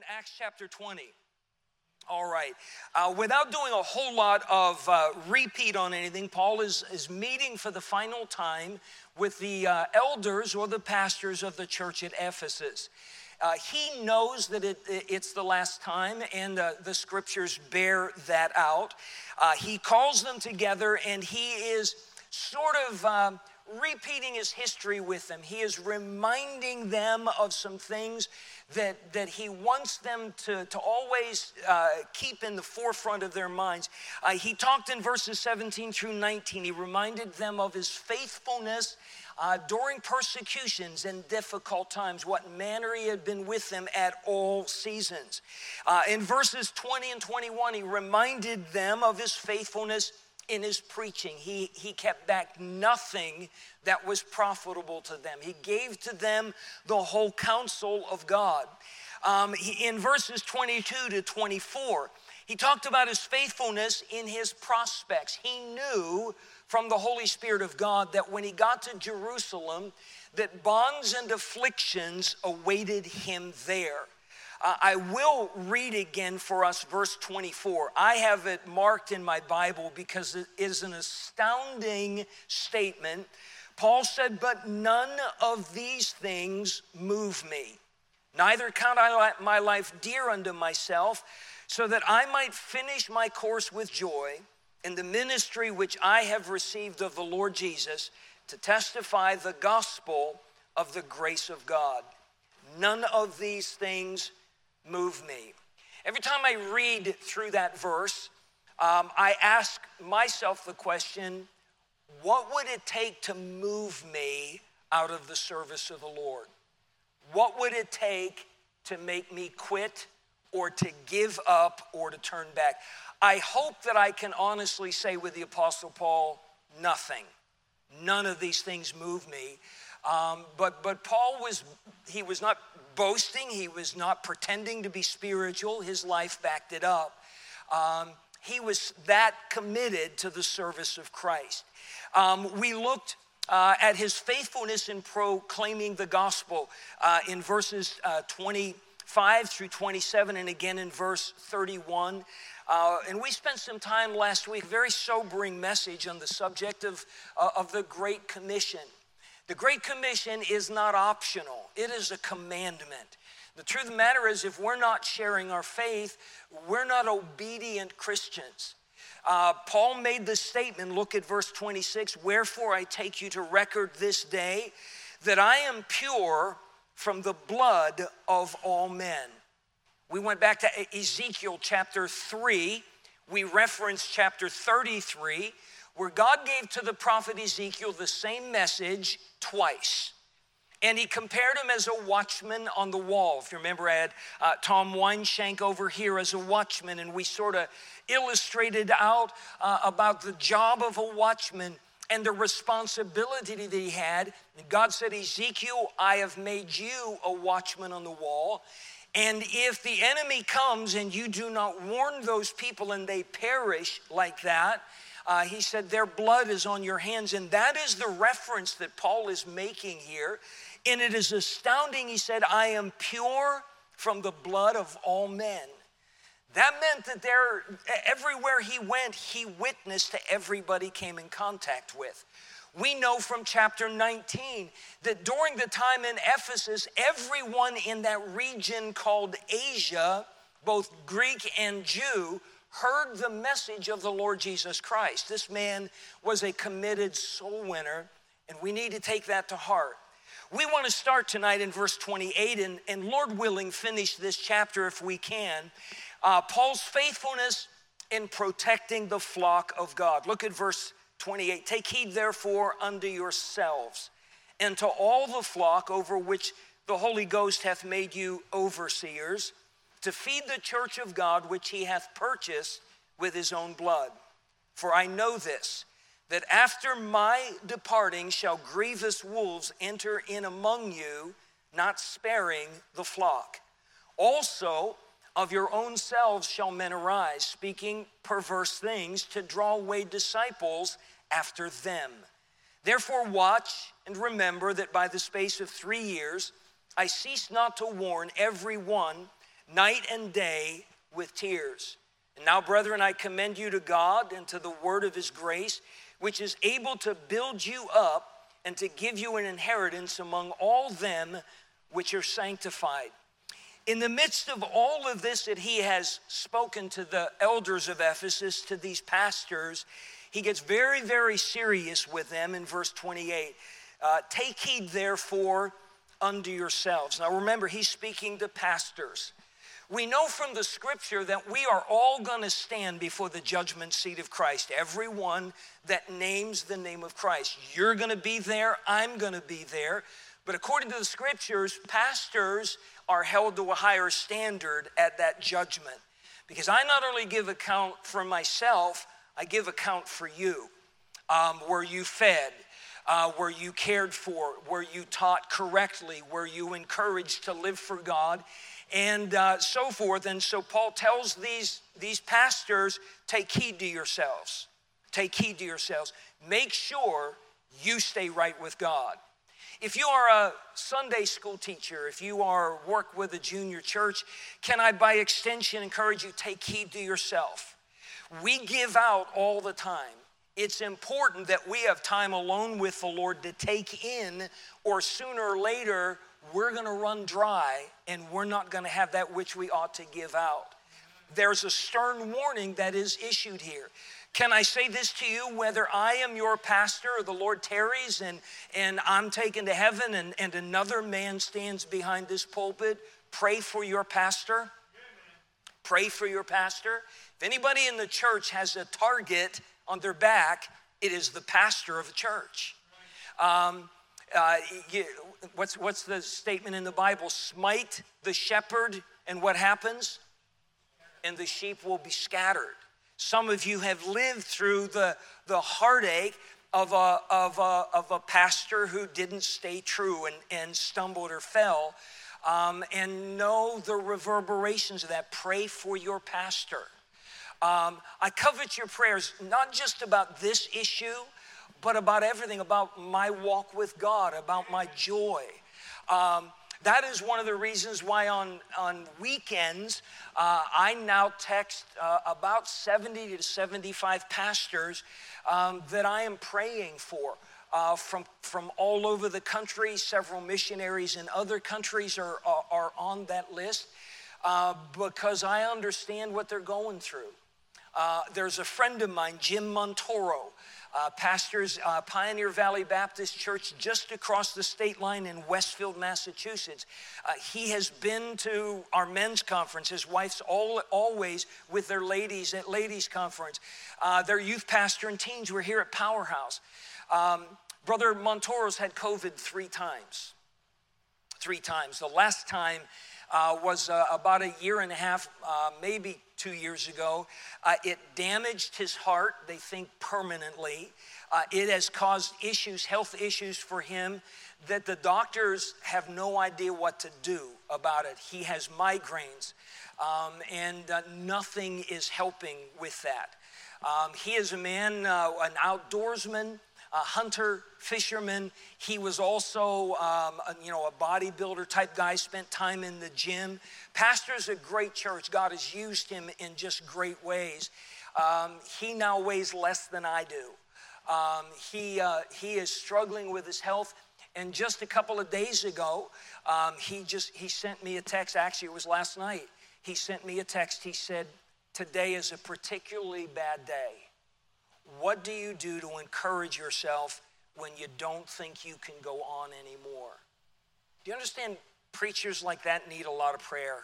in Acts chapter 20. All right. Uh, without doing a whole lot of uh, repeat on anything, Paul is, is meeting for the final time with the uh, elders or the pastors of the church at Ephesus. Uh, he knows that it, it's the last time, and uh, the scriptures bear that out. Uh, he calls them together, and he is sort of um, repeating his history with them. He is reminding them of some things that, that he wants them to, to always uh, keep in the forefront of their minds. Uh, he talked in verses 17 through 19, he reminded them of his faithfulness. Uh, during persecutions and difficult times, what manner he had been with them at all seasons. Uh, in verses 20 and 21, he reminded them of his faithfulness in his preaching. He, he kept back nothing that was profitable to them. He gave to them the whole counsel of God. Um, he, in verses 22 to 24, he talked about his faithfulness in his prospects. He knew from the Holy Spirit of God that when he got to Jerusalem, that bonds and afflictions awaited him there. Uh, I will read again for us verse 24. I have it marked in my Bible because it is an astounding statement. Paul said, But none of these things move me. Neither count I my life dear unto myself, so that I might finish my course with joy in the ministry which I have received of the Lord Jesus to testify the gospel of the grace of God. None of these things move me. Every time I read through that verse, um, I ask myself the question what would it take to move me out of the service of the Lord? What would it take to make me quit or to give up or to turn back? I hope that I can honestly say with the Apostle Paul, nothing. None of these things move me. Um, but, but Paul was, he was not boasting, he was not pretending to be spiritual. His life backed it up. Um, he was that committed to the service of Christ. Um, we looked uh, at his faithfulness in proclaiming the gospel uh, in verses uh, 25 through 27 and again in verse 31. Uh, and we spent some time last week, very sobering message on the subject of, uh, of the Great Commission. The Great Commission is not optional, it is a commandment. The truth of the matter is, if we're not sharing our faith, we're not obedient Christians. Uh, Paul made this statement, look at verse 26 Wherefore I take you to record this day that I am pure from the blood of all men. We went back to Ezekiel chapter 3, we referenced chapter 33 where God gave to the prophet Ezekiel the same message twice. And he compared him as a watchman on the wall. If you remember, I had uh, Tom Weinshank over here as a watchman, and we sort of illustrated out uh, about the job of a watchman and the responsibility that he had. And God said, Ezekiel, I have made you a watchman on the wall. And if the enemy comes and you do not warn those people and they perish like that, uh, he said, Their blood is on your hands. And that is the reference that Paul is making here. And it is astounding. He said, I am pure from the blood of all men. That meant that there, everywhere he went, he witnessed to everybody came in contact with. We know from chapter 19 that during the time in Ephesus, everyone in that region called Asia, both Greek and Jew, heard the message of the Lord Jesus Christ. This man was a committed soul winner, and we need to take that to heart. We want to start tonight in verse 28 and, and Lord willing, finish this chapter if we can. Uh, Paul's faithfulness in protecting the flock of God. Look at verse 28. Take heed, therefore, unto yourselves and to all the flock over which the Holy Ghost hath made you overseers to feed the church of God which he hath purchased with his own blood. For I know this, that after my departing shall grievous wolves enter in among you, not sparing the flock. Also, of your own selves shall men arise, speaking perverse things to draw away disciples after them. Therefore, watch and remember that by the space of three years I cease not to warn every one night and day with tears. And now, brethren, I commend you to God and to the word of his grace, which is able to build you up and to give you an inheritance among all them which are sanctified. In the midst of all of this that he has spoken to the elders of Ephesus, to these pastors, he gets very, very serious with them in verse 28. Uh, Take heed, therefore, unto yourselves. Now remember, he's speaking to pastors. We know from the scripture that we are all going to stand before the judgment seat of Christ. Everyone that names the name of Christ. You're going to be there, I'm going to be there. But according to the scriptures, pastors are held to a higher standard at that judgment. Because I not only give account for myself, I give account for you. Um, were you fed? Uh, were you cared for? Were you taught correctly? Were you encouraged to live for God? And uh, so forth. And so Paul tells these, these pastors take heed to yourselves. Take heed to yourselves. Make sure you stay right with God. If you are a Sunday school teacher, if you are work with a junior church, can I by extension encourage you take heed to yourself? We give out all the time. It's important that we have time alone with the Lord to take in, or sooner or later, we're going to run dry and we're not going to have that which we ought to give out. There's a stern warning that is issued here. Can I say this to you? Whether I am your pastor or the Lord tarries and, and I'm taken to heaven and, and another man stands behind this pulpit, pray for your pastor. Pray for your pastor. If anybody in the church has a target on their back, it is the pastor of the church. Um, uh, you, what's, what's the statement in the Bible? Smite the shepherd, and what happens? And the sheep will be scattered. Some of you have lived through the, the heartache of a, of, a, of a pastor who didn't stay true and, and stumbled or fell, um, and know the reverberations of that. Pray for your pastor. Um, I covet your prayers, not just about this issue, but about everything, about my walk with God, about my joy. Um, that is one of the reasons why on, on weekends uh, I now text uh, about 70 to 75 pastors um, that I am praying for. Uh, from, from all over the country, several missionaries in other countries are, are, are on that list uh, because I understand what they're going through. Uh, there's a friend of mine, Jim Montoro uh, pastors uh, Pioneer Valley Baptist Church just across the state line in Westfield, Massachusetts. Uh, he has been to our men's conference. His wife's all, always with their ladies at ladies' conference. Uh, their youth pastor and teens were here at Powerhouse. Um, Brother Montoro's had COVID three times. Three times. The last time uh, was uh, about a year and a half, uh, maybe two years ago. Uh, it damaged his heart, they think permanently. Uh, it has caused issues, health issues for him that the doctors have no idea what to do about it. He has migraines, um, and nothing is helping with that. Um, he is a man, an outdoorsman a hunter, fisherman. He was also, um, a, you know, a bodybuilder type guy, spent time in the gym. Pastor's a great church. God has used him in just great ways. Um, he now weighs less than I do. Um, he, uh, he is struggling with his health. And just a couple of days ago, um, he just he sent me a text. Actually, it was last night. He sent me a text. He said, "Today is a particularly bad day." What do you do to encourage yourself when you don't think you can go on anymore? Do you understand? Preachers like that need a lot of prayer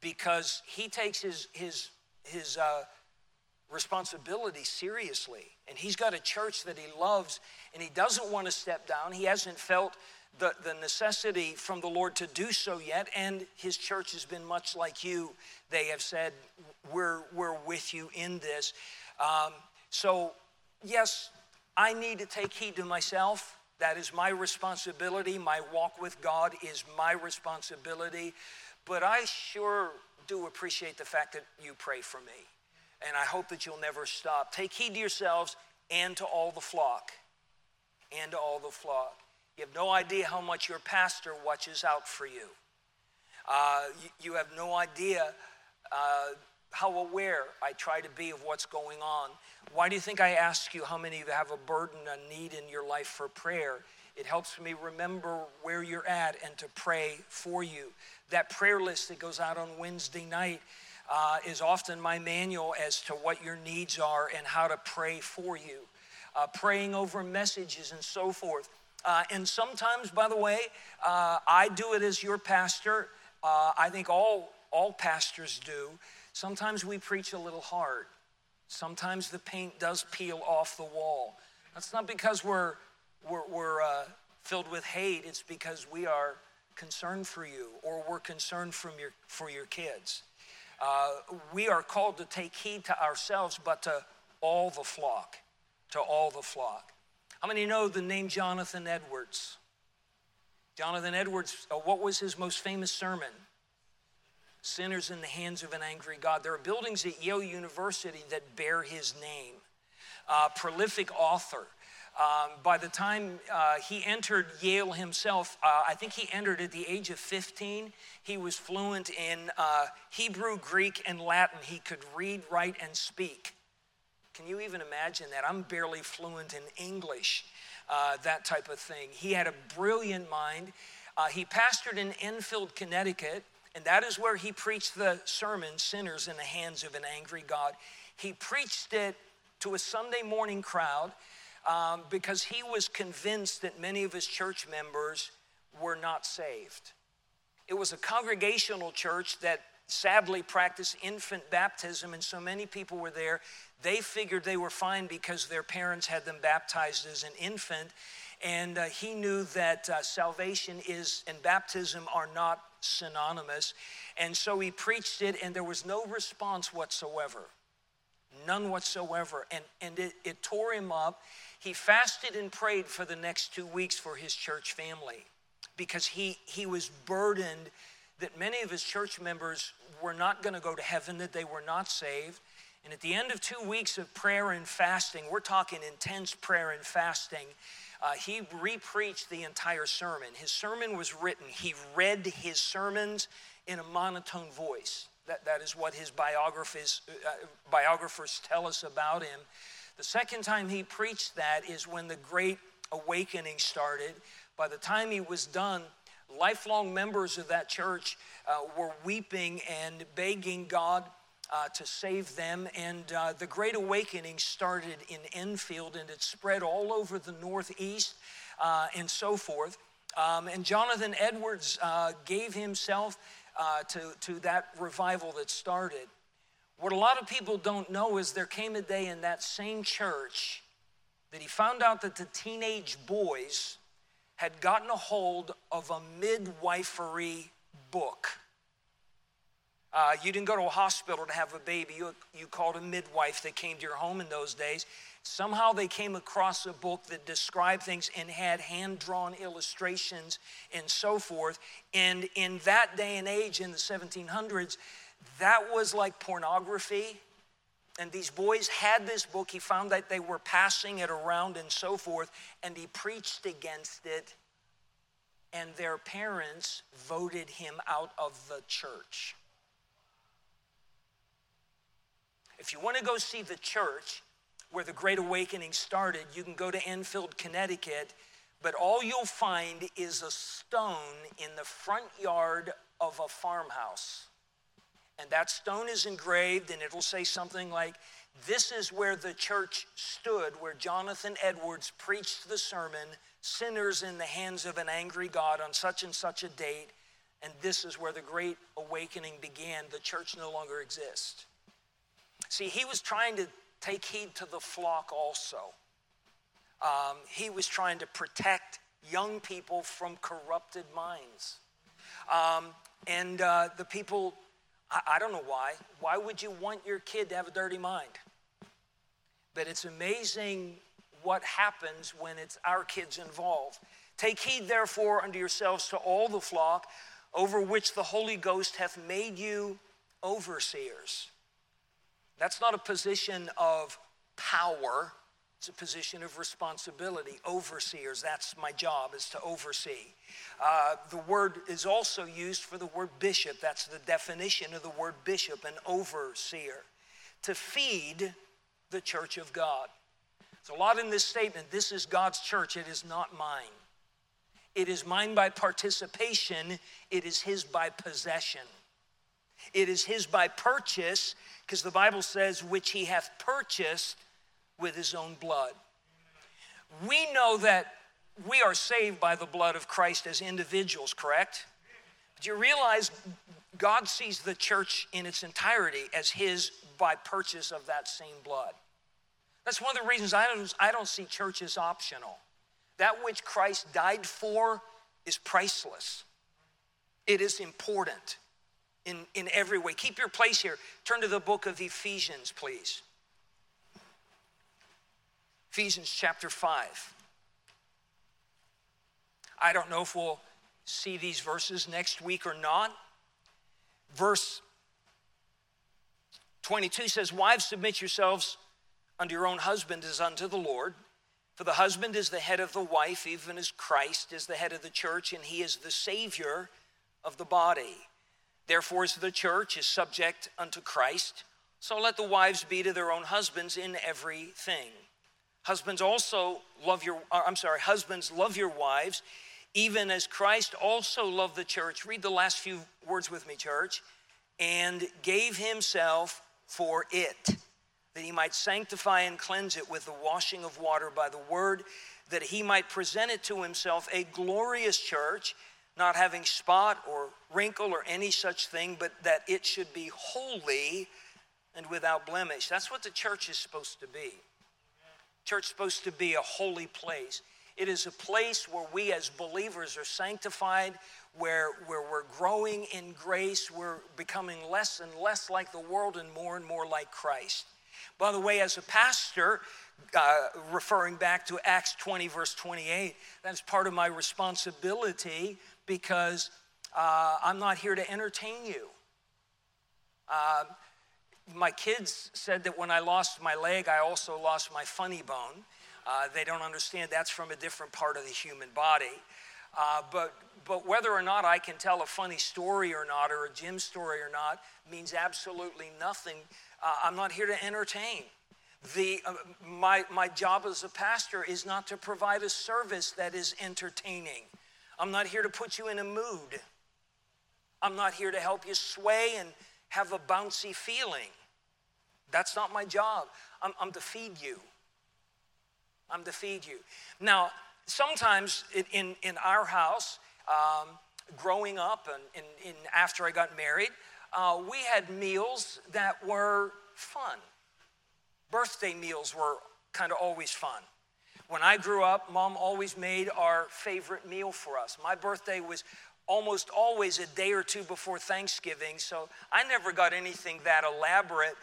because he takes his, his, his uh, responsibility seriously. And he's got a church that he loves and he doesn't want to step down. He hasn't felt the, the necessity from the Lord to do so yet. And his church has been much like you. They have said, We're, we're with you in this. Um, so, yes, I need to take heed to myself. That is my responsibility. My walk with God is my responsibility. But I sure do appreciate the fact that you pray for me. And I hope that you'll never stop. Take heed to yourselves and to all the flock. And to all the flock. You have no idea how much your pastor watches out for you. Uh, you, you, have no idea uh, how aware I try to be of what's going on. Why do you think I ask you how many of you have a burden, a need in your life for prayer? It helps me remember where you're at and to pray for you. That prayer list that goes out on Wednesday night uh, is often my manual as to what your needs are and how to pray for you. Uh, praying over messages and so forth. Uh, and sometimes, by the way, uh, I do it as your pastor. Uh, I think all, all pastors do. Sometimes we preach a little hard. Sometimes the paint does peel off the wall. That's not because we're, we're, we're uh, filled with hate, it's because we are concerned for you or we're concerned from your, for your kids. Uh, we are called to take heed to ourselves, but to all the flock. To all the flock. How many know the name Jonathan Edwards? Jonathan Edwards, uh, what was his most famous sermon? Sinners in the hands of an angry God. There are buildings at Yale University that bear his name. Uh, prolific author. Um, by the time uh, he entered Yale himself, uh, I think he entered at the age of 15. He was fluent in uh, Hebrew, Greek, and Latin. He could read, write, and speak. Can you even imagine that? I'm barely fluent in English, uh, that type of thing. He had a brilliant mind. Uh, he pastored in Enfield, Connecticut, and that is where he preached the sermon, Sinners in the Hands of an Angry God. He preached it to a Sunday morning crowd um, because he was convinced that many of his church members were not saved. It was a congregational church that sadly practiced infant baptism, and so many people were there. They figured they were fine because their parents had them baptized as an infant. And uh, he knew that uh, salvation is and baptism are not synonymous. And so he preached it, and there was no response whatsoever. None whatsoever. And, and it, it tore him up. He fasted and prayed for the next two weeks for his church family because he, he was burdened that many of his church members were not going to go to heaven, that they were not saved. And at the end of two weeks of prayer and fasting, we're talking intense prayer and fasting, uh, he repreached the entire sermon. His sermon was written, he read his sermons in a monotone voice. That, that is what his biographies, uh, biographers tell us about him. The second time he preached that is when the Great Awakening started. By the time he was done, lifelong members of that church uh, were weeping and begging God uh, to save them. And uh, the Great Awakening started in Enfield and it spread all over the Northeast uh, and so forth. Um, and Jonathan Edwards uh, gave himself uh, to, to that revival that started. What a lot of people don't know is there came a day in that same church that he found out that the teenage boys had gotten a hold of a midwifery book. Uh, you didn't go to a hospital to have a baby, you, you called a midwife that came to your home in those days. Somehow they came across a book that described things and had hand drawn illustrations and so forth. And in that day and age, in the 1700s, that was like pornography. And these boys had this book. He found that they were passing it around and so forth, and he preached against it. And their parents voted him out of the church. If you want to go see the church where the Great Awakening started, you can go to Enfield, Connecticut, but all you'll find is a stone in the front yard of a farmhouse and that stone is engraved, and it'll say something like, This is where the church stood, where Jonathan Edwards preached the sermon, Sinners in the Hands of an Angry God on such and such a date. And this is where the great awakening began. The church no longer exists. See, he was trying to take heed to the flock also. Um, he was trying to protect young people from corrupted minds. Um, and uh, the people I, I don't know why. Why would you want your kid to have a dirty mind? But it's amazing what happens when it's our kids involved. Take heed, therefore, unto yourselves to all the flock over which the Holy Ghost hath made you overseers. That's not a position of power, It's a position of responsibility. Overseers, that's my job, is to oversee. Uh, the word is also used for the word bishop. That's the definition of the word bishop, an overseer. To feed the church of God. There's a lot in this statement. This is God's church, it is not mine. It is mine by participation, it is His by possession. It is His by purchase, because the Bible says, which He hath purchased with His own blood. We know that we are saved by the blood of Christ as individuals, correct? But you realize God sees the church in its entirety as His by purchase of that same blood. That's one of the reasons I don't, I don't see church as optional. That which Christ died for is priceless, it is important in, in every way. Keep your place here. Turn to the book of Ephesians, please. Ephesians chapter 5. I don't know if we'll see these verses next week or not. Verse 22 says, Wives, submit yourselves unto your own husband as unto the Lord. For the husband is the head of the wife, even as Christ is the head of the church, and he is the Savior of the body. Therefore, as the church is subject unto Christ, so let the wives be to their own husbands in everything. Husbands also love your, uh, I'm sorry, husbands love your wives, even as Christ also loved the church. Read the last few words with me, church. And gave himself for it, that he might sanctify and cleanse it with the washing of water by the word, that he might present it to himself a glorious church, not having spot or wrinkle or any such thing, but that it should be holy and without blemish. That's what the church is supposed to be. Church is supposed to be a holy place. It is a place where we as believers are sanctified, where, where we're growing in grace, we're becoming less and less like the world and more and more like Christ. By the way, as a pastor, uh, referring back to Acts 20, verse 28, that's part of my responsibility because uh, I'm not here to entertain you. Uh, my kids said that when I lost my leg, I also lost my funny bone. Uh, they don't understand that's from a different part of the human body. Uh, but, but whether or not I can tell a funny story or not, or a Jim story or not, means absolutely nothing. Uh, I'm not here to entertain. The, uh, my, my job as a pastor is not to provide a service that is entertaining. I'm not here to put you in a mood. I'm not here to help you sway and have a bouncy feeling. That's not my job. I'm, I'm to feed you. I'm to feed you. Now, sometimes in, in our house, um, growing up and in, in, after I got married, uh, we had meals that were fun. Birthday meals were kind of always fun. When I grew up, mom always made our favorite meal for us. My birthday was almost always a day or two before Thanksgiving, so I never got anything that elaborate.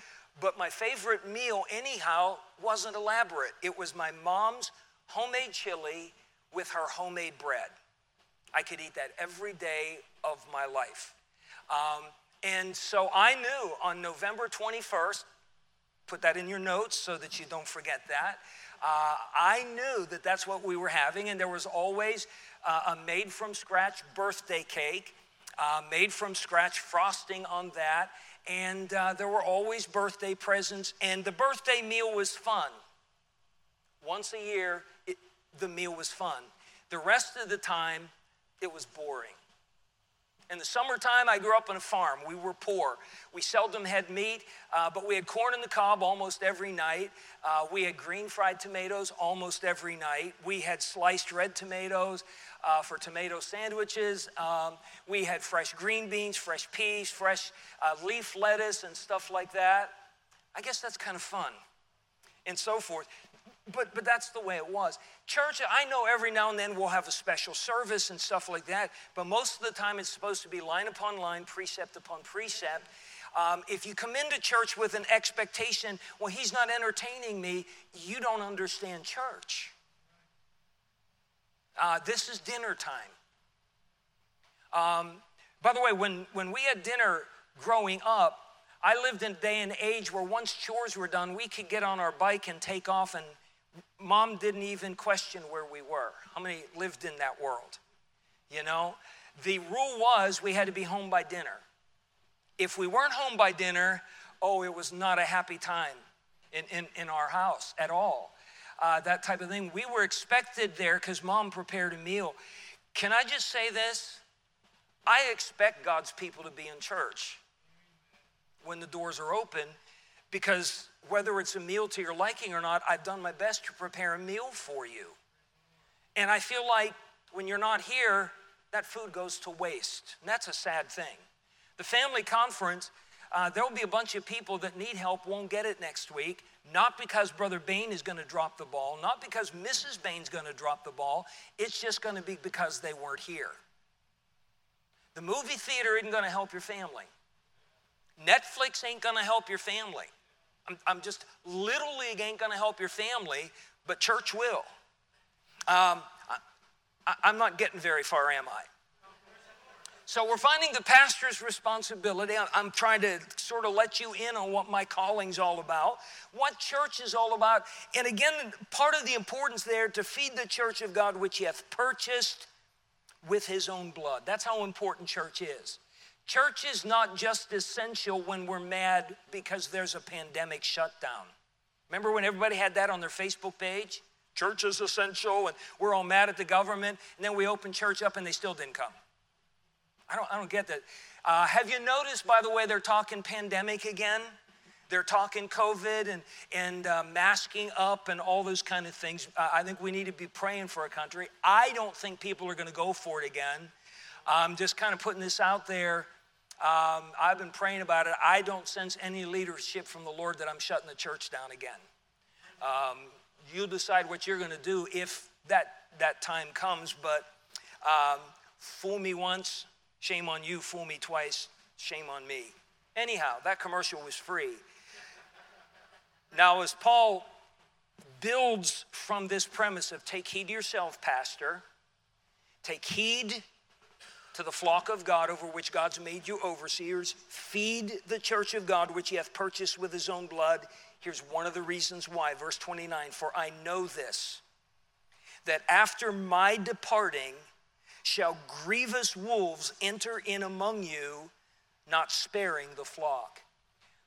But my favorite meal, anyhow, wasn't elaborate. It was my mom's homemade chili with her homemade bread. I could eat that every day of my life. Um, and so I knew on November 21st, put that in your notes so that you don't forget that. Uh, I knew that that's what we were having, and there was always uh, a made from scratch birthday cake, uh, made from scratch frosting on that, and uh, there were always birthday presents, and the birthday meal was fun. Once a year, it, the meal was fun. The rest of the time, it was boring. In the summertime, I grew up on a farm. We were poor. We seldom had meat, uh, but we had corn in the cob almost every night. Uh, we had green fried tomatoes almost every night. We had sliced red tomatoes uh, for tomato sandwiches. Um, we had fresh green beans, fresh peas, fresh uh, leaf lettuce, and stuff like that. I guess that's kind of fun and so forth. But, but that's the way it was. Church, I know every now and then we'll have a special service and stuff like that, but most of the time it's supposed to be line upon line, precept upon precept. Um, if you come into church with an expectation, well, he's not entertaining me, you don't understand church. Uh, this is dinner time. Um, by the way, when, when we had dinner growing up, I lived in a day and age where once chores were done, we could get on our bike and take off and mom didn't even question where we were. How many lived in that world? You know, the rule was we had to be home by dinner. If we weren't home by dinner, oh, it was not a happy time in, in, in our house at all. Uh, that type of thing. We were expected there because mom prepared a meal. Can I just say this? I expect God's people to be in church when the doors are open because whether it's a meal to your liking or not, I've done my best to prepare a meal for you. And I feel like when you're not here, that food goes to waste. And that's a sad thing. The family conference, uh, there'll be a bunch of people that need help, won't get it next week, not because Brother Bain is going to drop the ball, not because Mrs. Bain's going to drop the ball, it's just going to be because they weren't here. The movie theater isn't going to help your family. Netflix ain't going to help your family. I'm, I'm, just, Little League ain't to help your family, but church will. Um, I, I'm not getting very far, am I? So we're finding the pastor's responsibility. I'm trying to sort of let you in on what my calling's all about, what church is all about. And again, part of the importance there to feed the church of God, which he hath purchased with his own blood. That's how important church is. Church is not just essential when we're mad because there's a pandemic shutdown. Remember when everybody had that on their Facebook page? Church is essential, and we're all mad at the government, and then we open church up and they still didn't come. I don't, I don't get that. Uh, have you noticed, by the way, they're talking pandemic again? They're talking COVID and, and uh, masking up and all those kind of things. Uh, I think we need to be praying for a country. I don't think people are going to go for it again. I'm just kind of putting this out there. Um, I've been praying about it. I don't sense any leadership from the Lord that I'm shutting the church down again. Um, you decide what you're going to do if that, that time comes, but um, fool me once, shame on you, fool me twice, shame on me. Anyhow, that commercial was free. Now, as Paul builds from this premise of take heed to yourself, Pastor, take heed to the flock of God over which God's made you overseers, feed the church of God which he hath purchased with his own blood. Here's one of the reasons why. Verse 29 For I know this, that after my departing shall grievous wolves enter in among you, not sparing the flock.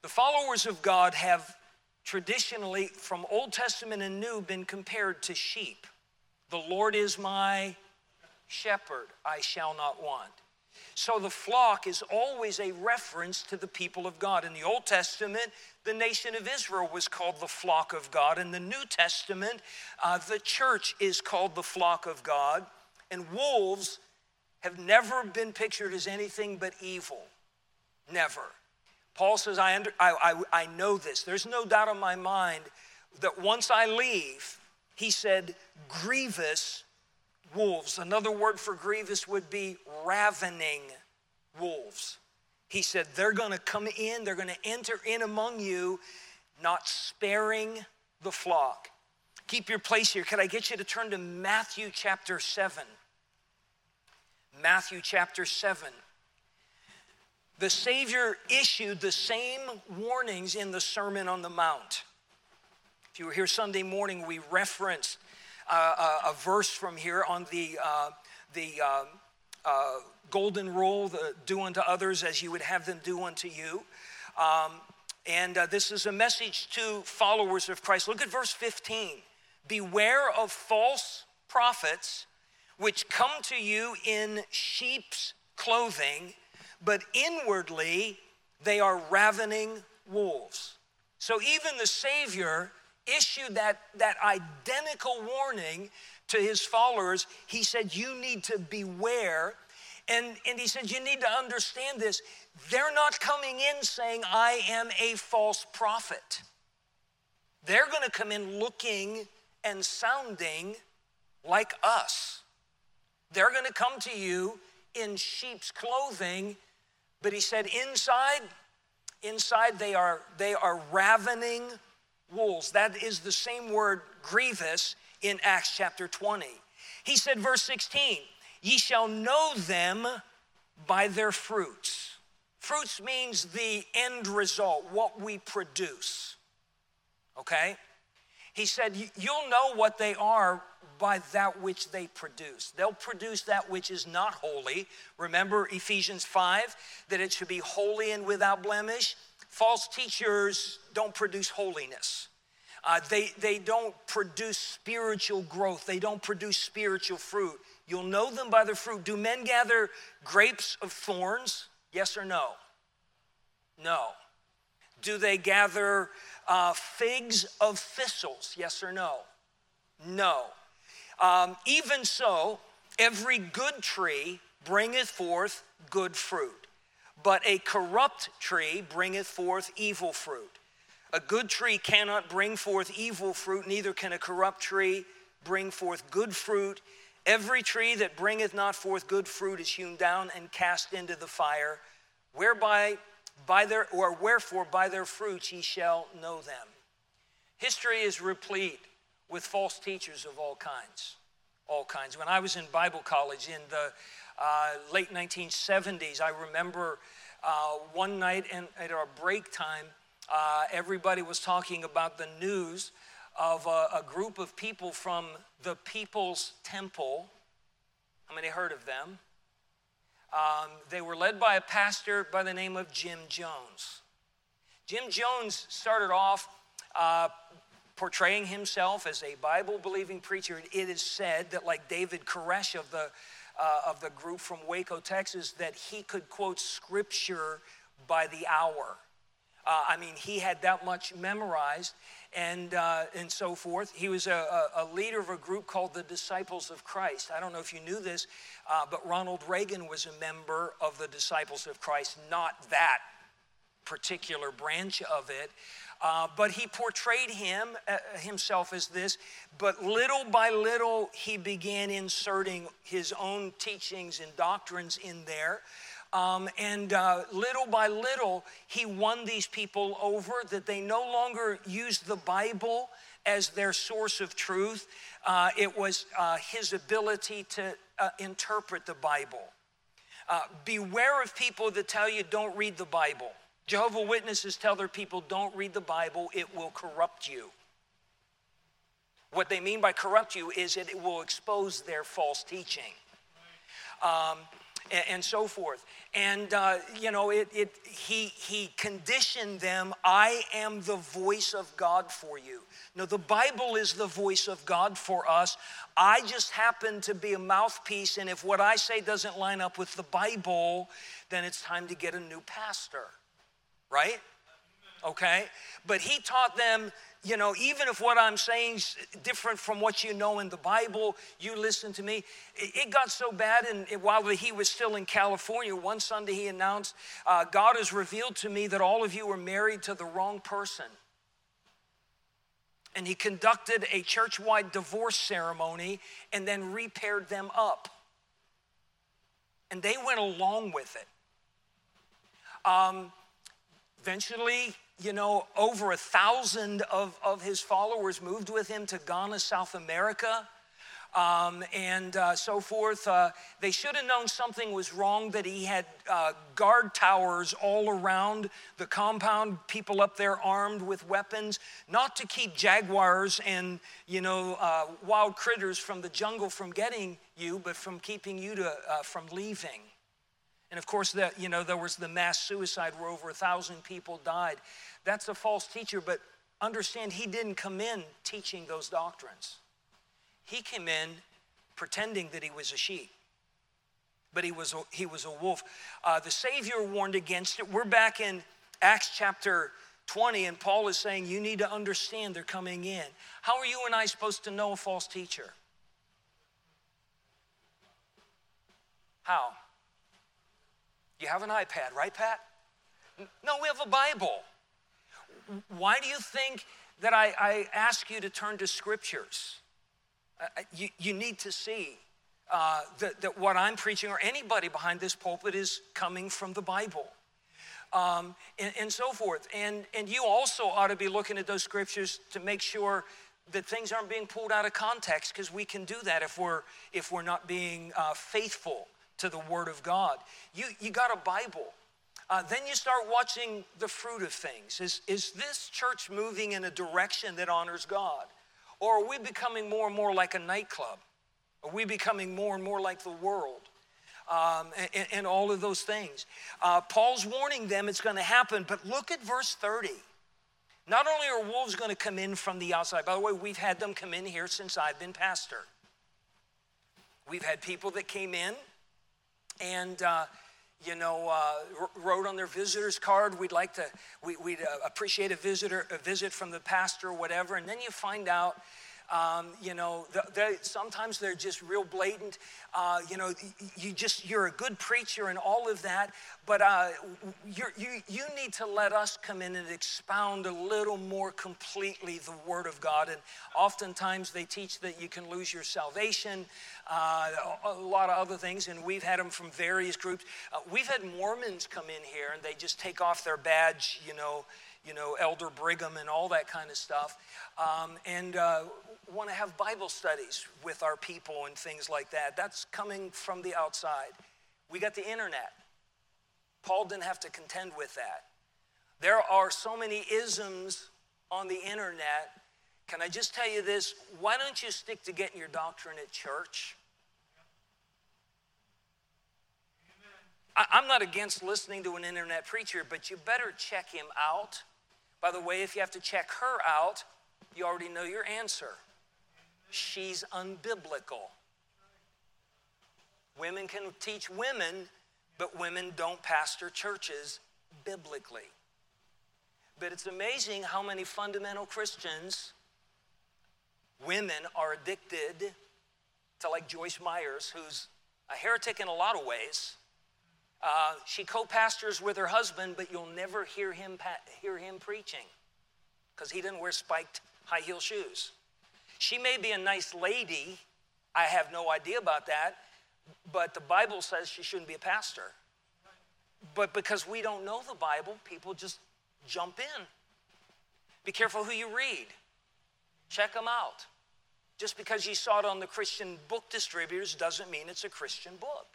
The followers of God have traditionally, from Old Testament and New, been compared to sheep. The Lord is my shepherd, I shall not want. So the flock is always a reference to the people of God. In the Old Testament, the nation of Israel was called the flock of God. In the New Testament, uh, the church is called the flock of God. And wolves have never been pictured as anything but evil. Never. Paul says, I, under, I, I, I know this. There's no doubt in my mind that once I leave, he said, grievous wolves. Another word for grievous would be ravening wolves. He said, they're going to come in, they're going to enter in among you, not sparing the flock. Keep your place here. Could I get you to turn to Matthew chapter 7? Matthew chapter 7 the Savior issued the same warnings in the Sermon on the Mount. If you were here Sunday morning, we referenced a, a, verse from here on the, uh, the uh, uh, golden rule the do unto others as you would have them do unto you. Um, and uh, this is a message to followers of Christ. Look at verse 15. Beware of false prophets which come to you in sheep's clothing but inwardly they are ravening wolves. So even the Savior issued that, that identical warning to his followers. He said, You need to beware. And, and he said, You need to understand this. They're not coming in saying, I am a false prophet. They're going to come in looking and sounding like us. They're going to come to you in sheep's clothing but he said, inside, inside they are, they are ravening wolves. That is the same word grievous in Acts chapter 20. He said, verse 16, ye shall know them by their fruits. Fruits means the end result, what we produce. Okay? He said, You'll know what they are by that which they produce. They'll produce that which is not holy. Remember Ephesians 5 that it should be holy and without blemish? False teachers don't produce holiness. Uh, they, they don't produce spiritual growth. They don't produce spiritual fruit. You'll know them by their fruit. Do men gather grapes of thorns? Yes or no? No. Do they gather uh, figs of thistles? Yes or no? No. Um, even so, every good tree bringeth forth good fruit, but a corrupt tree bringeth forth evil fruit. A good tree cannot bring forth evil fruit, neither can a corrupt tree bring forth good fruit. Every tree that bringeth not forth good fruit is hewn down and cast into the fire, whereby by their or wherefore by their fruits ye shall know them. History is replete with false teachers of all kinds. All kinds. When I was in Bible college in the uh, late 1970s, I remember uh, one night in, at our break time, uh, everybody was talking about the news of a, a, group of people from the People's Temple. How many heard of them? Um, they were led by a pastor by the name of Jim Jones. Jim Jones started off uh, portraying himself as a Bible believing preacher. It is said that, like David Koresh of the, uh, of the group from Waco, Texas, that he could quote scripture by the hour. Uh, I mean, he had that much memorized and, uh, and so forth. He was a, a, leader of a group called the Disciples of Christ. I don't know if you knew this, uh, but Ronald Reagan was a member of the Disciples of Christ, not that particular branch of it. Uh, but he portrayed him uh, himself as this but little by little he began inserting his own teachings and doctrines in there um, and uh, little by little, he won these people over that they no longer used the Bible as their source of truth. Uh, it was uh, his ability to uh, interpret the Bible. Uh, beware of people that tell you don't read the Bible. Jehovah Witnesses tell their people don't read the Bible, it will corrupt you. What they mean by corrupt you is that it will expose their false teaching. Um, and, and so forth. And, uh, you know, it, it, he, he conditioned them I am the voice of God for you. No, the Bible is the voice of God for us. I just happen to be a mouthpiece, and if what I say doesn't line up with the Bible, then it's time to get a new pastor, right? Okay? But he taught them you know, even if what I'm saying is different from what you know in the Bible, you listen to me. It, got so bad, and while he was still in California, one Sunday he announced, uh, God has revealed to me that all of you are married to the wrong person. And he conducted a church wide divorce ceremony and then repaired them up. And they went along with it. Um, eventually, you know, over a thousand of, of his followers moved with him to Guyana, South America. Um, and uh, so forth. Uh, they should have known something was wrong that he had uh, guard towers all around the compound, people up there armed with weapons, not to keep jaguars and, you know, uh, wild critters from the jungle from getting you, but from keeping you to, uh, from leaving. And of course, the, you know, there was the mass suicide where over a thousand people died. That's a false teacher, but understand he didn't come in teaching those doctrines. He came in pretending that he was a sheep, but he was a, he was a wolf. Uh, the Savior warned against it. We're back in Acts chapter 20, and Paul is saying, You need to understand they're coming in. How are you and I supposed to know a false teacher? How? You have an iPad, right, Pat? No, we have a Bible why do you think that I, I ask you to turn to scriptures? Uh, uh, you, you need to see uh, that, that what I'm preaching or anybody behind this pulpit is coming from the Bible. Um, and, and, so forth. And, and you also ought to be looking at those scriptures to make sure that things aren't being pulled out of context because we can do that if we're, if we're not being uh, faithful to the Word of God. You, you got a Bible. Uh, then you start watching the fruit of things. Is, is this church moving in a direction that honors God? Or are we becoming more and more like a nightclub? Are we becoming more and more like the world? Um, and, and, all of those things. Uh, Paul's warning them it's going to happen, but look at verse 30. Not only are wolves going to come in from the outside, by the way, we've had them come in here since I've been pastor. We've had people that came in and uh, you know, uh, wrote on their visitor's card, we'd like to, we, would uh, appreciate a visitor, a visit from the pastor or whatever. And then you find out um, you know, they, sometimes they're just real blatant. Uh, you know, you just you're a good preacher and all of that, but uh, you you need to let us come in and expound a little more completely the Word of God. And oftentimes they teach that you can lose your salvation, uh, a lot of other things, and we've had them from various groups. Uh, we've had Mormons come in here and they just take off their badge, you know you know, Elder Brigham and all that kind of stuff. Um, and uh, want to have Bible studies with our people and things like that. That's coming from the outside. We got the internet. Paul didn't have to contend with that. There are so many isms on the internet. Can I just tell you this? Why don't you stick to getting your doctrine at church? I'm not against listening to an internet preacher, but you better check him out. By the way, if you have to check her out, you already know your answer she's unbiblical. Women can teach women, but women don't pastor churches biblically. But it's amazing how many fundamental Christians, women, are addicted to, like Joyce Myers, who's a heretic in a lot of ways. Uh, she co-pastors with her husband, but you'll never hear him pa- hear him preaching because he didn't wear spiked high heel shoes. She may be a nice lady. I have no idea about that. But the Bible says she shouldn't be a pastor. But because we don't know the Bible, people just jump in. Be careful who you read, check them out. Just because you saw it on the Christian book distributors doesn't mean it's a Christian book.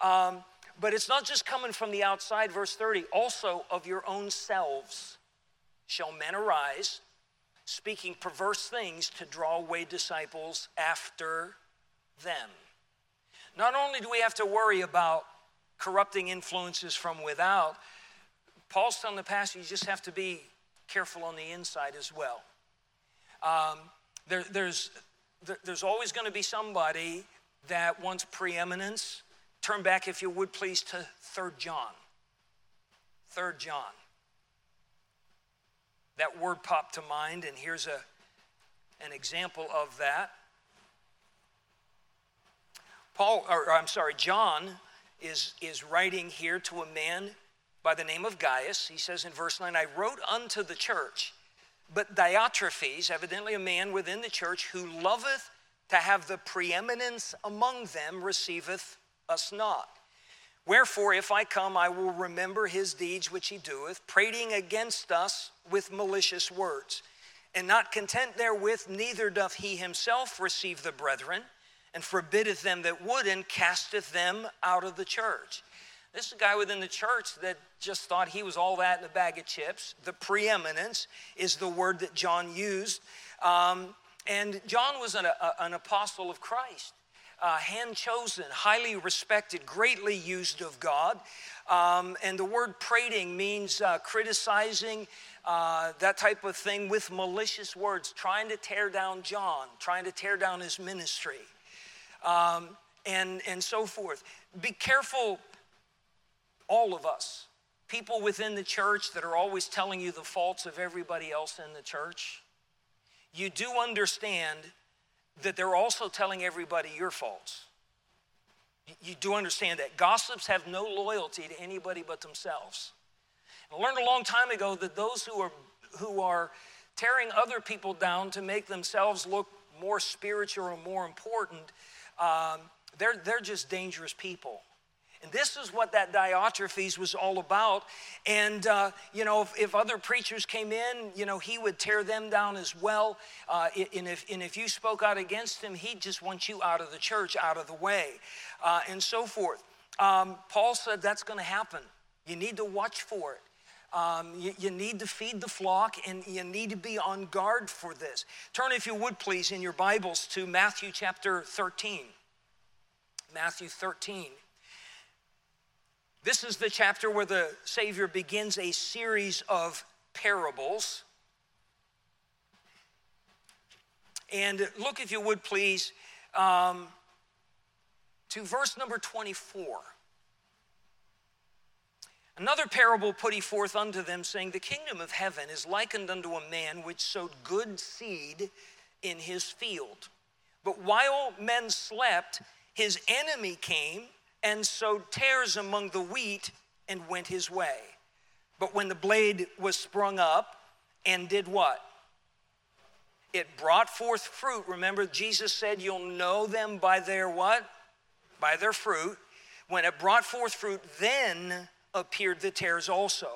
Um, but it's not just coming from the outside, verse 30. Also, of your own selves shall men arise speaking perverse things to draw away disciples after them. Not only do we have to worry about corrupting influences from without, Paul's telling the pastor you just have to be careful on the inside as well. Um, there, there's, there, there's always going to be somebody that wants preeminence. Turn back, if you would please, to 3 John. 3 John that word popped to mind, and here's a, an example of that. Paul, or, I'm sorry, John is, is writing here to a man by the name of Gaius. He says in verse 9, I wrote unto the church, but Diotrephes, evidently a man within the church, who loveth to have the preeminence among them, receiveth us not. Wherefore, if I come, I will remember his deeds which he doeth, prating against us with malicious words. And not content therewith, neither doth he himself receive the brethren, and forbiddeth them that would, and casteth them out of the church. This is a guy within the church that just thought he was all that in a bag of chips. The preeminence is the word that John used. Um, and John was an, a, an apostle of Christ uh, hand chosen, highly respected, greatly used of God. Um, and the word prating means uh, criticizing, uh, that type of thing with malicious words, trying to tear down John, trying to tear down his ministry, um, and, and so forth. Be careful, all of us, people within the church that are always telling you the faults of everybody else in the church. You do understand that they're also telling everybody your faults. You do understand that. Gossips have no loyalty to anybody but themselves. I learned a long time ago that those who are, who are tearing other people down to make themselves look more spiritual or more important, um, they're, they're just dangerous people. And this is what that Diotrephes was all about. And, uh, you know, if, if, other preachers came in, you know, he would tear them down as well. Uh, and, if, and if you spoke out against him, he'd just want you out of the church, out of the way, uh, and so forth. Um, Paul said that's going to happen. You need to watch for it. Um, you, you, need to feed the flock and you need to be on guard for this. Turn, if you would please, in your Bibles to Matthew chapter 13. Matthew 13. This is the chapter where the Savior begins a series of parables. And look, if you would please, um, to verse number 24. Another parable put he forth unto them, saying, The kingdom of heaven is likened unto a man which sowed good seed in his field. But while men slept, his enemy came and sowed tares among the wheat and went his way. But when the blade was sprung up and did what? It brought forth fruit. Remember, Jesus said, You'll know them by their what? By their fruit. When it brought forth fruit, then appeared the tares also.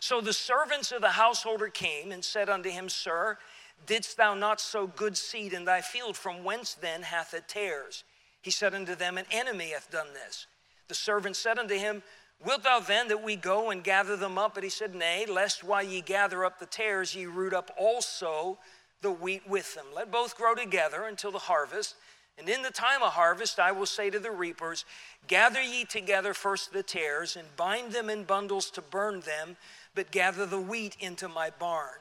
So the servants of the householder came and said unto him, Sir, didst thou not sow good seed in thy field? From whence then hath it tares? He said unto them, An enemy hath done this. The servant said unto him, Wilt thou then that we go and gather them up? But he said, Nay, lest while ye gather up the tares, ye root up also the wheat with them. Let both grow together until the harvest. And in the time of harvest, I will say to the reapers, Gather ye together first the tares, and bind them in bundles to burn them, but gather the wheat into my barn.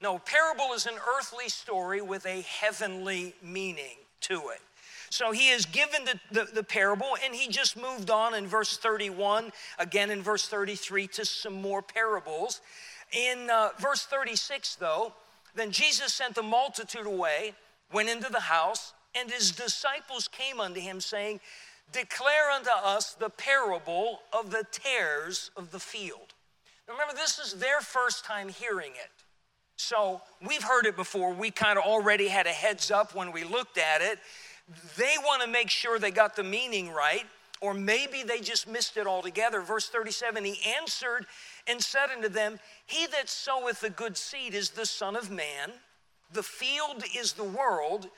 No, parable is an earthly story with a heavenly meaning to it. So he has given the, the, the, parable, and he just moved on in verse 31, again in verse 33, to some more parables. In uh, verse 36, though, then Jesus sent the multitude away, went into the house, and his disciples came unto him, saying, Declare unto us the parable of the tares of the field. Now remember, this is their first time hearing it. So we've heard it before. We kind of already had a heads up when we looked at it. They want to make sure they got the meaning right, or maybe they just missed it altogether. Verse 37 He answered and said unto them, He that soweth the good seed is the Son of Man, the field is the world.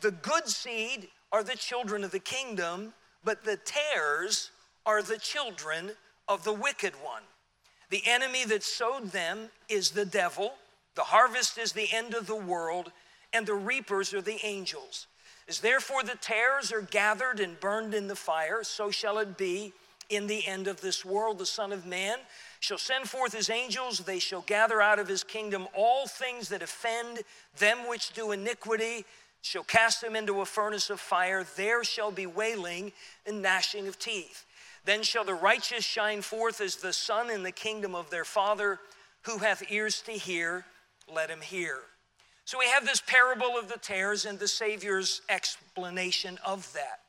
The good seed are the children of the kingdom, but the tares are the children of the wicked one. The enemy that sowed them is the devil. The harvest is the end of the world, and the reapers are the angels. As therefore the tares are gathered and burned in the fire, so shall it be in the end of this world. The Son of Man shall send forth his angels, they shall gather out of his kingdom all things that offend them which do iniquity shall cast them into a furnace of fire. There shall be wailing and gnashing of teeth. Then shall the righteous shine forth as the sun in the kingdom of their Father. Who hath ears to hear, let him hear. So we have this parable of the tares and the Savior's explanation of that.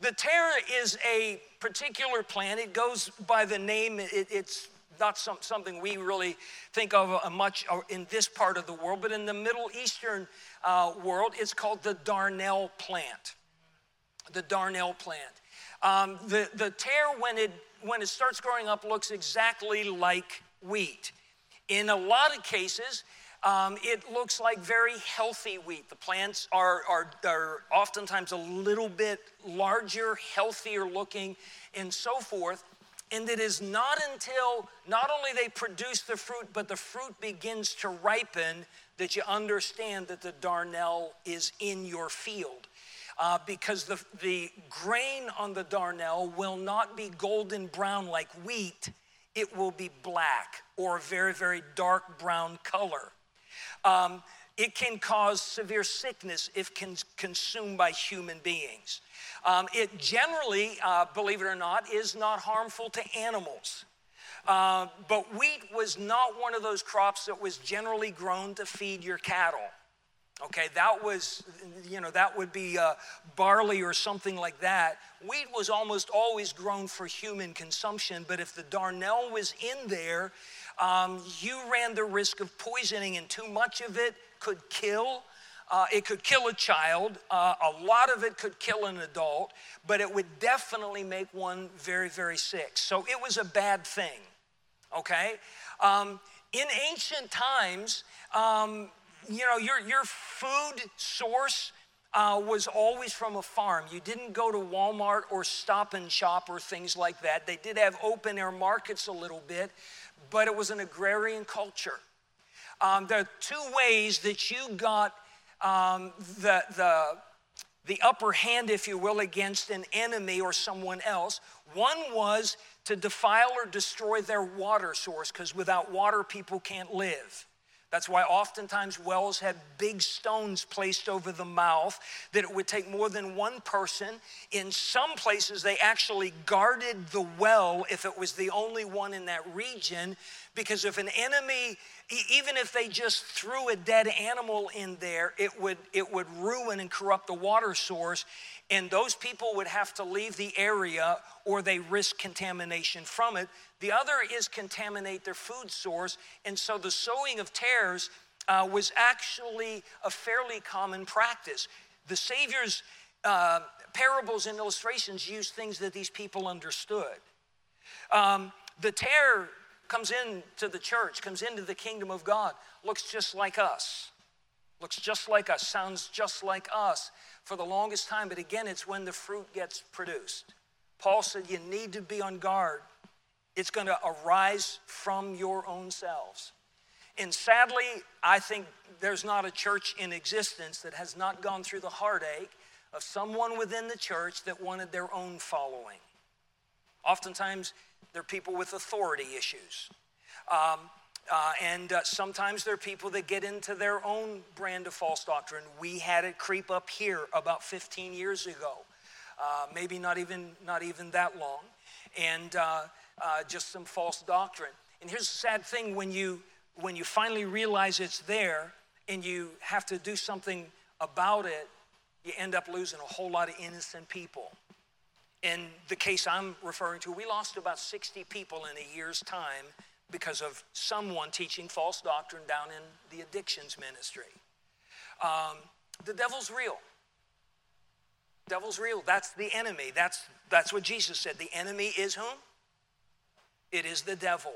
The tare is a particular plant. It goes by the name, it, it's not some, something we really think of uh, much uh, in this part of the world, but in the Middle Eastern uh, world, it's called the darnel plant. The darnel plant. Um, the, the tare, when it, when it starts growing up, looks exactly like wheat. In a lot of cases, um, it looks like very healthy wheat. The plants are, are, are oftentimes a little bit larger, healthier looking, and so forth. And it is not until not only they produce the fruit, but the fruit begins to ripen that you understand that the darnel is in your field. Uh, because the, the grain on the darnel will not be golden brown like wheat, it will be black or a very, very dark brown color. Um, it can cause severe sickness if con- consumed by human beings. Um, it generally, uh, believe it or not, is not harmful to animals. Uh, but wheat was not one of those crops that was generally grown to feed your cattle. Okay, that was, you know, that would be uh, barley or something like that. Wheat was almost always grown for human consumption, but if the darnel was in there, um, you ran the risk of poisoning, and too much of it could kill. Uh, it could kill a child. Uh, a lot of it could kill an adult, but it would definitely make one very, very sick. So it was a bad thing okay? Um, in ancient times, um, you know, your, your food source uh, was always from a farm. You didn't go to Walmart or Stop and Shop or things like that. They did have open air markets a little bit, but it was an agrarian culture. Um, there are two ways that you got um, the, the, the upper hand, if you will, against an enemy or someone else. One was to defile or destroy their water source, because without water, people can't live. That's why oftentimes wells had big stones placed over the mouth, that it would take more than one person. In some places, they actually guarded the well if it was the only one in that region, because if an enemy, even if they just threw a dead animal in there, it would, it would ruin and corrupt the water source and those people would have to leave the area or they risk contamination from it. The other is contaminate their food source, and so the sowing of tares uh, was actually a fairly common practice. The Savior's uh, parables and illustrations use things that these people understood. Um, the tare comes into the church, comes into the kingdom of God, looks just like us, looks just like us, sounds just like us for the longest time, but again, it's when the fruit gets produced. Paul said you need to be on guard. It's going to arise from your own selves. And sadly, I think there's not a church in existence that has not gone through the heartache of someone within the church that wanted their own following. Oftentimes, they're people with authority issues. Um, uh, and uh, sometimes there are people that get into their own brand of false doctrine. We had it creep up here about 15 years ago, uh, maybe not even, not even that long, and uh, uh, just some false doctrine. And here's the sad thing when you, when you finally realize it's there and you have to do something about it, you end up losing a whole lot of innocent people. In the case I'm referring to, we lost about 60 people in a year's time because of someone teaching false doctrine down in the addictions ministry. Um, the devil's real. Devil's real. That's the enemy. That's, that's what Jesus said. The enemy is whom? It is the devil.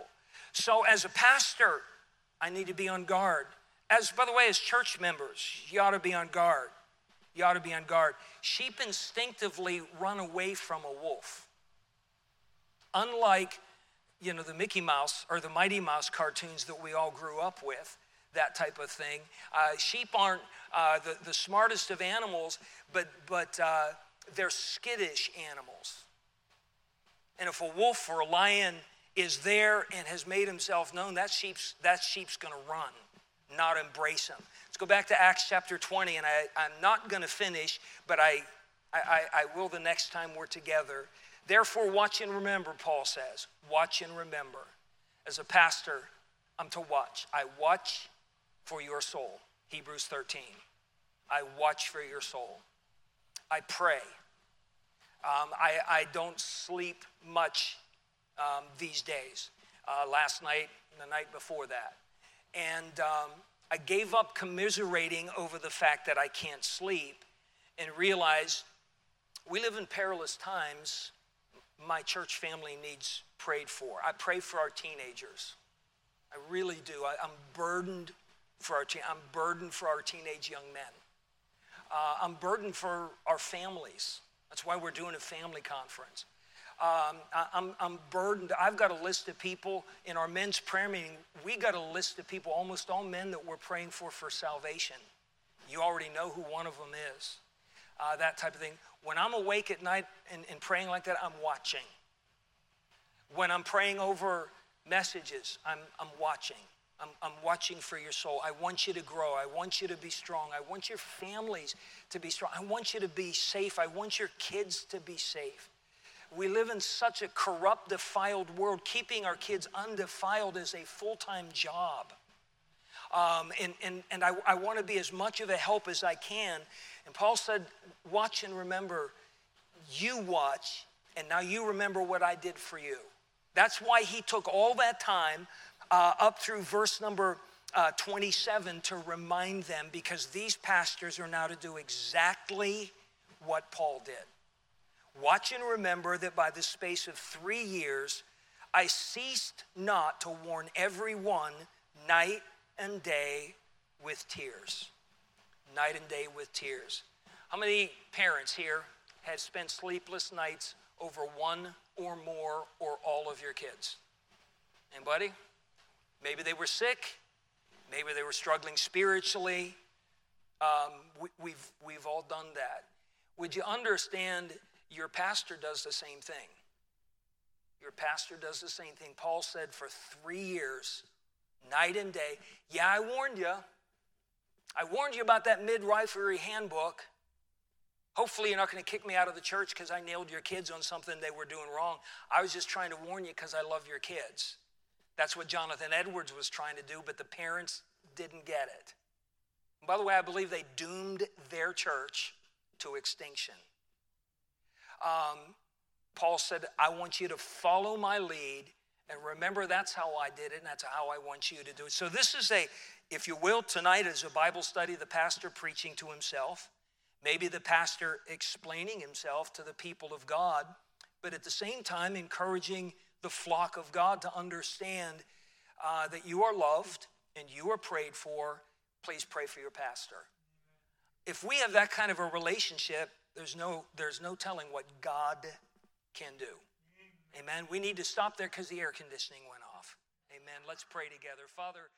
So, as a pastor, I need to be on guard. As, by the way, as church members, you ought to be on guard. You ought to be on guard. Sheep instinctively run away from a wolf. Unlike you know, the Mickey Mouse or the Mighty Mouse cartoons that we all grew up with, that type of thing. Uh, sheep aren't uh, the, the smartest of animals, but, but uh, they're skittish animals. And if a wolf or a lion is there and has made himself known, that sheep's, that sheep's going to run, not embrace him. Let's go back to Acts chapter 20, and I, I'm not going to finish, but I, I, I will the next time we're together. Therefore, watch and remember, Paul says. Watch and remember. As a pastor, I'm to watch. I watch for your soul. Hebrews 13. I watch for your soul. I pray. Um, I, I, don't sleep much um, these days. Uh, last night, the night before that. And um, I gave up commiserating over the fact that I can't sleep and realized we live in perilous times my church family needs prayed for. I pray for our teenagers. I really do. I, am burdened for our teen, I'm burdened for our teenage young men. Uh, I'm burdened for our families. That's why we're doing a family conference. Um, I, I'm, I'm burdened. I've got a list of people in our men's prayer meeting. We got a list of people, almost all men, that we're praying for for salvation. You already know who one of them is. Uh, that type of thing. When I'm awake at night and, and praying like that, I'm watching. When I'm praying over messages, I'm, I'm watching. I'm, I'm, watching for your soul. I want you to grow. I want you to be strong. I want your families to be strong. I want you to be safe. I want your kids to be safe. We live in such a corrupt, defiled world. Keeping our kids undefiled is a full time job. Um, and, and, and I, I want to be as much of a help as I can. And Paul said, Watch and remember, you watch, and now you remember what I did for you. That's why he took all that time uh, up through verse number uh, 27 to remind them because these pastors are now to do exactly what Paul did. Watch and remember that by the space of three years, I ceased not to warn everyone night and day with tears. Night and day with tears. How many parents here have spent sleepless nights over one or more or all of your kids? Anybody? Maybe they were sick. Maybe they were struggling spiritually. Um, we, we've, we've all done that. Would you understand your pastor does the same thing? Your pastor does the same thing. Paul said for three years, night and day, yeah, I warned you. I warned you about that midwifery handbook. Hopefully, you're not going to kick me out of the church because I nailed your kids on something they were doing wrong. I was just trying to warn you because I love your kids. That's what Jonathan Edwards was trying to do, but the parents didn't get it. And by the way, I believe they doomed their church to extinction. Um, Paul said, I want you to follow my lead. And remember, that's how I did it, and that's how I want you to do it. So, this is a, if you will, tonight is a Bible study, the pastor preaching to himself. Maybe the pastor explaining himself to the people of God, but at the same time encouraging the flock of God to understand uh, that you are loved and you are prayed for. Please pray for your pastor. If we have that kind of a relationship, there's no, there's no telling what God can do. Amen. We need to stop there because the air conditioning went off. Amen. Let's pray together. Father,